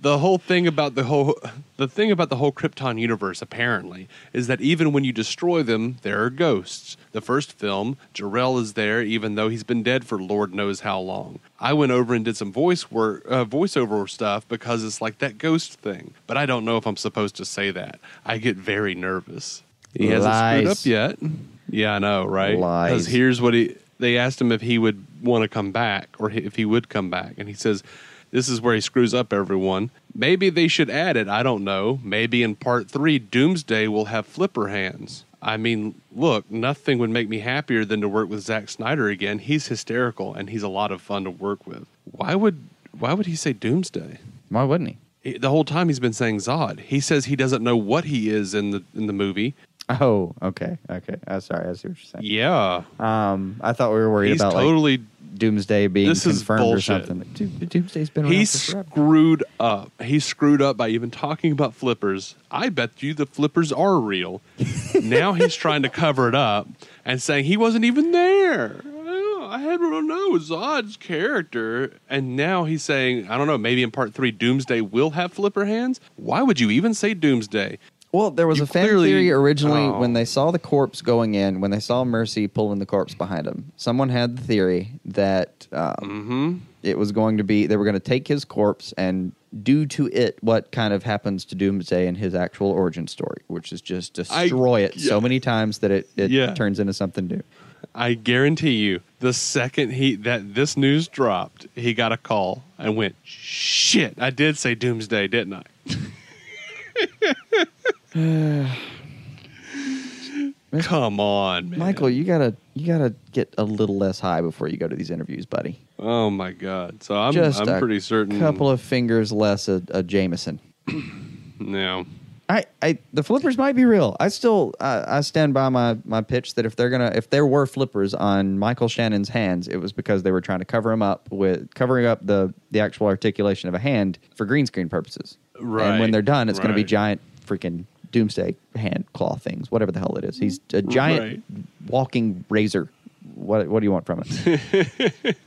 the whole thing about the whole the thing about the whole Krypton universe apparently is that even when you destroy them, there are ghosts. The first film, Jor-El is there even though he's been dead for Lord knows how long. I went over and did some voice work, uh, voiceover stuff because it's like that ghost thing. But I don't know if I'm supposed to say that. I get very nervous. He hasn't screwed up yet. Yeah, I know, right? Because here's what he. They asked him if he would want to come back or if he would come back, and he says, "This is where he screws up everyone. Maybe they should add it. I don't know. Maybe in part three, Doomsday will have flipper hands." I mean, look, nothing would make me happier than to work with Zack Snyder again. He's hysterical and he's a lot of fun to work with. Why would why would he say Doomsday? Why wouldn't he? He- The whole time he's been saying Zod. He says he doesn't know what he is in the in the movie. Oh, okay, okay. I'm sorry. I see what you're saying. Yeah, Um, I thought we were worried he's about totally like Doomsday being This is confirmed or something. Doomsday's been He screwed up. He screwed up by even talking about flippers. I bet you the flippers are real. now he's trying to cover it up and saying he wasn't even there. Oh, I had to know Zod's character, and now he's saying I don't know. Maybe in part three, Doomsday will have flipper hands. Why would you even say Doomsday? Well, there was You a fan clearly- theory originally Oh. when they saw the corpse going in, when they saw Mercy pulling the corpse behind him. Someone had the theory that um, Mm-hmm. it was going to be they were going to take his corpse and do to it what kind of happens to Doomsday in his actual origin story, which is just destroy it so many times that it, it Yeah. turns into something new. I guarantee you, the second he that this news dropped, he got a call and went, "Shit, I did say Doomsday, didn't I?" Come on, man. Michael, you gotta you gotta get a little less high before you go to these interviews, buddy. Oh my god. So I'm just I'm a pretty certain. A couple of fingers less a, a Jameson. no. I, I the flippers might be real. I still uh, I stand by my my pitch that if they're gonna if there were flippers on Michael Shannon's hands, it was because they were trying to cover him up with covering up the the actual articulation of a hand for green screen purposes. Right. And when they're done, it's going to be giant freaking doomsday hand claw things, whatever the hell it is. He's a giant Right. walking razor. What what do you want from it?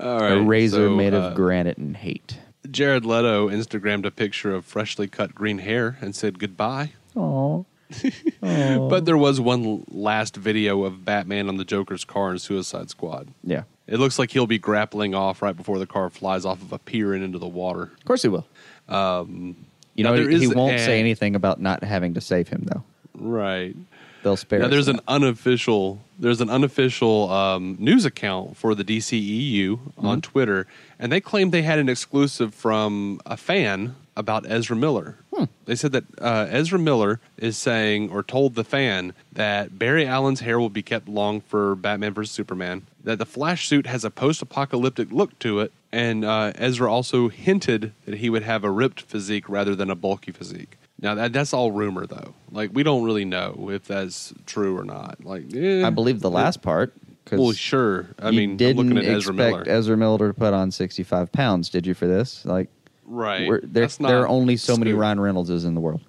All right. a razor so, made uh, of granite and hate. Jared Leto Instagrammed a picture of freshly cut green hair and said goodbye. Oh, But there was one last video of Batman on the Joker's car in Suicide Squad. yeah. It looks like he'll be grappling off right before the car flies off of a pier and into the water. Of course he will. Um, You now know, he, he won't a- say anything about not having to save him, though. Right. They'll spare. Now there's that. an unofficial there's an unofficial um, news account for the DCEU on Twitter, and they claimed they had an exclusive from a fan about Ezra Miller. They said that uh, Ezra Miller is saying or told the fan that Barry Allen's hair will be kept long for Batman vs Superman. That the Flash suit has a post-apocalyptic look to it, and uh, Ezra also hinted that he would have a ripped physique rather than a bulky physique. Now that that's all rumor though. Like we don't really know if that's true or not. Like eh, I believe the last part. Well, sure. I mean, I'm didn't looking at Ezra expect Miller. Ezra Miller to put on 65 pounds, did you, for this? Like, right. there, there are only so many. Ryan Reynoldses in the world.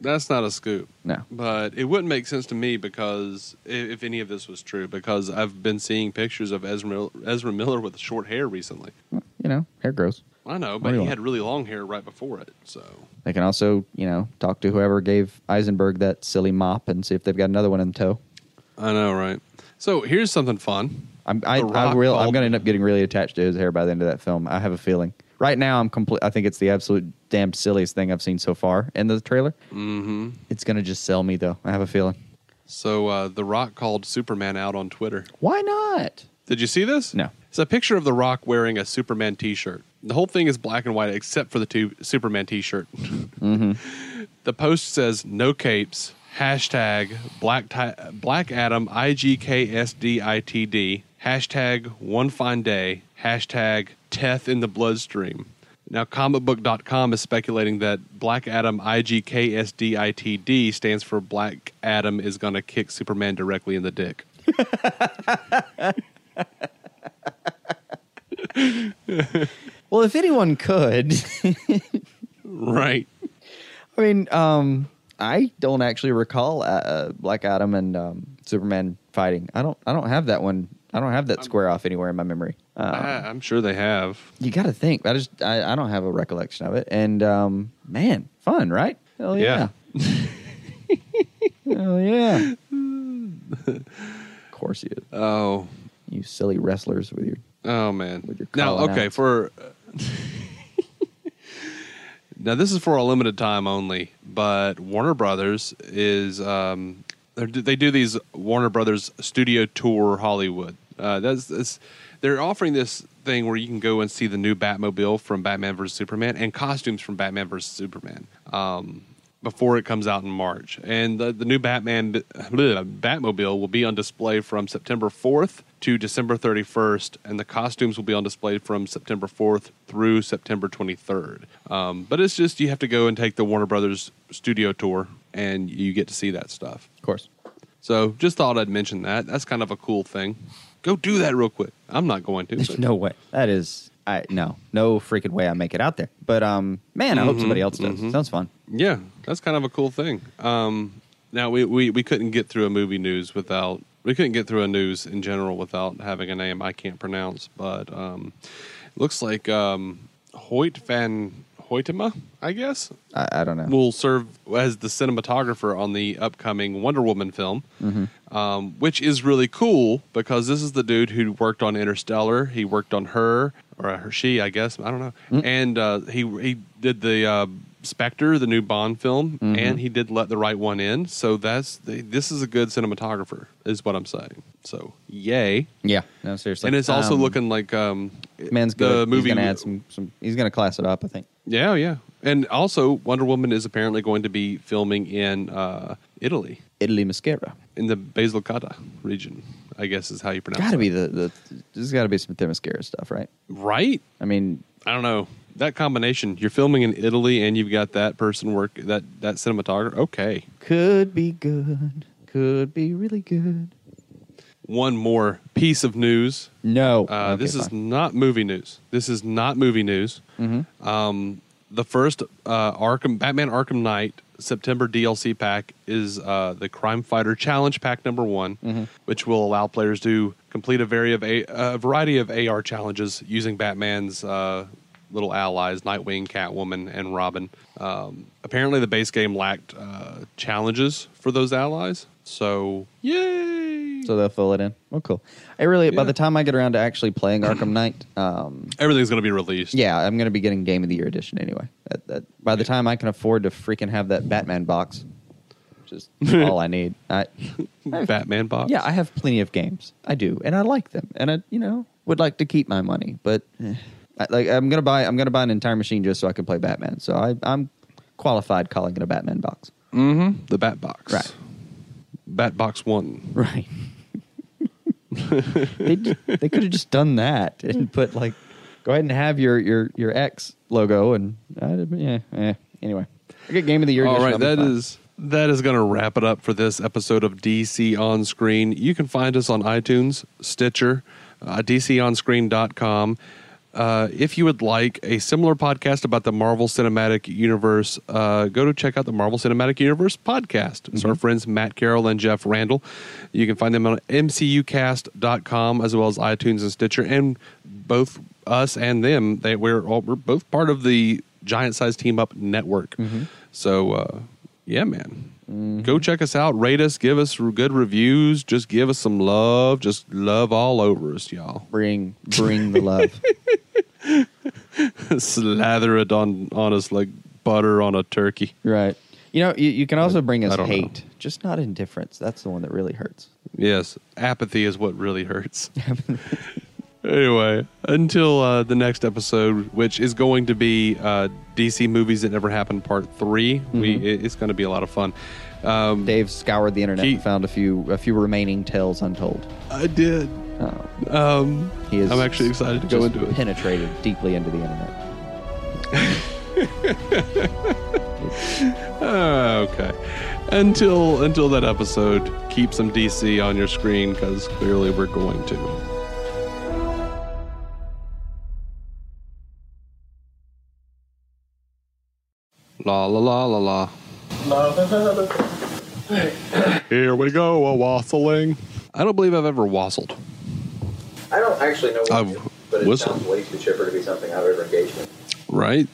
That's not a scoop. No. But it wouldn't make sense to me because if any of this was true, because I've been seeing pictures of Ezra Mil- Ezra Miller with short hair recently. You know, hair grows. I know, but he want? had really long hair right before it. So They can also, you know, talk to whoever gave Eisenberg that silly mop and see if they've got another one in tow. I know, right? So here's something fun. I'm, I, I real, I'm going to end up getting really attached to his hair by the end of that film. I have a feeling. Right now, I'm complete. I think it's the absolute damn silliest thing I've seen so far in the trailer. Mm-hmm. It's going to just sell me, though. I have a feeling. So uh, The Rock called Superman out on Twitter. Why not? Did you see this? No. It's a picture of The Rock wearing a Superman T-shirt. The whole thing is black and white except for the two Superman T-shirt. Mm-hmm. The post says no capes. Hashtag Black Ti- Black Adam IGKSDITD. Hashtag One Fine Day. Hashtag Teth in the bloodstream. Now, comicbook.com is speculating that Black Adam IGKSDITD stands for Black Adam is going to kick Superman directly in the dick. Well, if anyone could, Right. I mean, um, I don't actually recall uh, uh, Black Adam and um, Superman fighting. I don't. I don't have that one. I don't have that square off anywhere in my memory. Uh, I, I'm sure they have. you got to think. I just. I, I don't have a recollection of it. And um, man, fun, right? Hell yeah. Hell yeah. of course you. Oh, You silly wrestlers with your. Oh man. Now, okay, outs. for now this is for a limited time only, but Warner Brothers is um, they do these Warner Brothers Studio Tour Hollywood. Uh, that's, that's they're offering this thing where you can go and see the new Batmobile from Batman vs Superman and costumes from Batman vs Superman. Um, before it comes out in March. And the, the new Batman bleh, Batmobile will be on display from September 4th to December 31st, and the costumes will be on display from September 4th through September 23rd. Um, but it's just you have to go and take the Warner Brothers studio tour, and you get to see that stuff. Of course. So just thought I'd mention that. That's kind of a cool thing. Go do that real quick. I'm not going to. There's no way. That is. I no no freaking way I make it out there. But um, man, I hope somebody else does. Sounds fun. Yeah, that's kind of a cool thing. Um, now we, we we couldn't get through a movie news without we couldn't get through a news in general without having a name I can't pronounce. But um, looks like um, Hoyte van Hoytema, I guess, I, I don't know. will serve as the cinematographer on the upcoming Wonder Woman film, um, which is really cool because this is the dude who worked on Interstellar. He worked on her or her, she, I guess. I don't know. And uh, he he did the uh, Spectre, the new Bond film, and he did Let the Right One In. So that's the, this is a good cinematographer, is what I'm saying. So yay! yeah, no seriously. and it's also Um, looking like um, man's the good. movie He's gonna add some some. He's gonna class it up. I think. yeah, yeah. And also, Wonder Woman is apparently going to be filming in uh, Italy, Italy mascara. in the Basilicata region. I guess is how you pronounce. Got to it. be the the. There's got to be some Themyscira stuff, right? right. I mean, I don't know that combination. You're filming in Italy, and you've got that person work that that cinematographer. Okay, could be good. Could be really good. one more piece of news. No, Uh, Okay, this is fine. not movie news. This is not movie news. Mm-hmm. Um, the first uh, Arkham Batman Arkham Knight September DLC pack is uh, the Crime Fighter Challenge Pack number one, Mm-hmm. which will allow players to complete a, vari of a, a variety of AR challenges using Batman's uh, little allies, Nightwing, Catwoman, and Robin. Um, apparently, the base game lacked uh, challenges for those allies, so yay! So they'll fill it in. Oh, cool. I really, by the time I get around to actually playing Arkham Knight, um, Everything's going to be released. yeah, I'm going to be getting Game of the Year edition anyway. That, that, by the time I can afford to freaking have that Batman box, which is all I need. I, Batman box. yeah, I have plenty of games. I do, and I like them, and I, you know, would like to keep my money, but eh, like I'm gonna buy, I'm gonna buy an entire machine just so I can play Batman. So I, I'm qualified calling it a Batman box. the Bat box. Right. Bat box one. Right. they d- they could have just done that and put like, go ahead and have your your your X logo and uh, yeah, eh. Anyway, I get Game of the Year. All right, that is that is going to wrap it up for this episode of DC on Screen. You can find us on iTunes, Stitcher, uh, DCOnScreen.com. Uh, if you would like a similar podcast about the Marvel Cinematic Universe, uh, go to check out the Marvel Cinematic Universe podcast. It's our friends Matt Carroll and Jeff Randall. You can find them on MCUcast.com as well as iTunes and Stitcher. And both us and them, they we're all, we're both part of the Giant Size Team Up network. So uh, yeah, man. Go mm-hmm. check us out. Rate us. Give us good reviews. Just give us some love. Just love all over us, y'all. bring bring the love. Slather it on, on us like butter on a turkey. right. You know, you, you can also bring us don't know. hate, just not indifference. That's the one that really hurts. Yes, apathy is what really hurts. Anyway, until uh, the next episode, which is going to be uh, DC movies that never happened, part 3 We it- it's going to be a lot of fun. Um, Dave scoured the internet He- and found a few a few remaining tales untold. I did. Oh, Um, he is I'm actually excited to go into it. Penetrated deeply into the internet. Ah, okay. Until until that episode, keep some DC on your screen because clearly we're going to. La la la la la. Here we go, a wassailing. I don't believe I've ever wassailed. I don't actually know what I've it is, but it whistled. sounds way too chipper to be something I've ever engaged in. Right?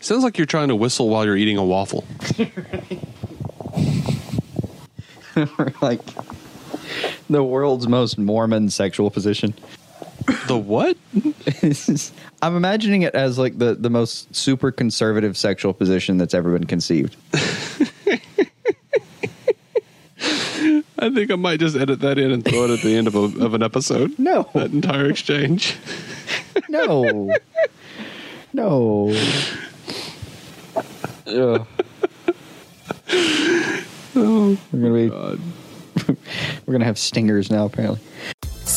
Sounds like you're trying to whistle while you're eating a waffle. like the world's most Mormon sexual position. The what? I'm imagining it as like the, the most super conservative sexual position that's ever been conceived. I think I might just edit that in and throw it at the end of, a, of an episode. No. That entire exchange. No. no. Ugh. Oh, We're gonna be God. we're gonna have stingers now apparently.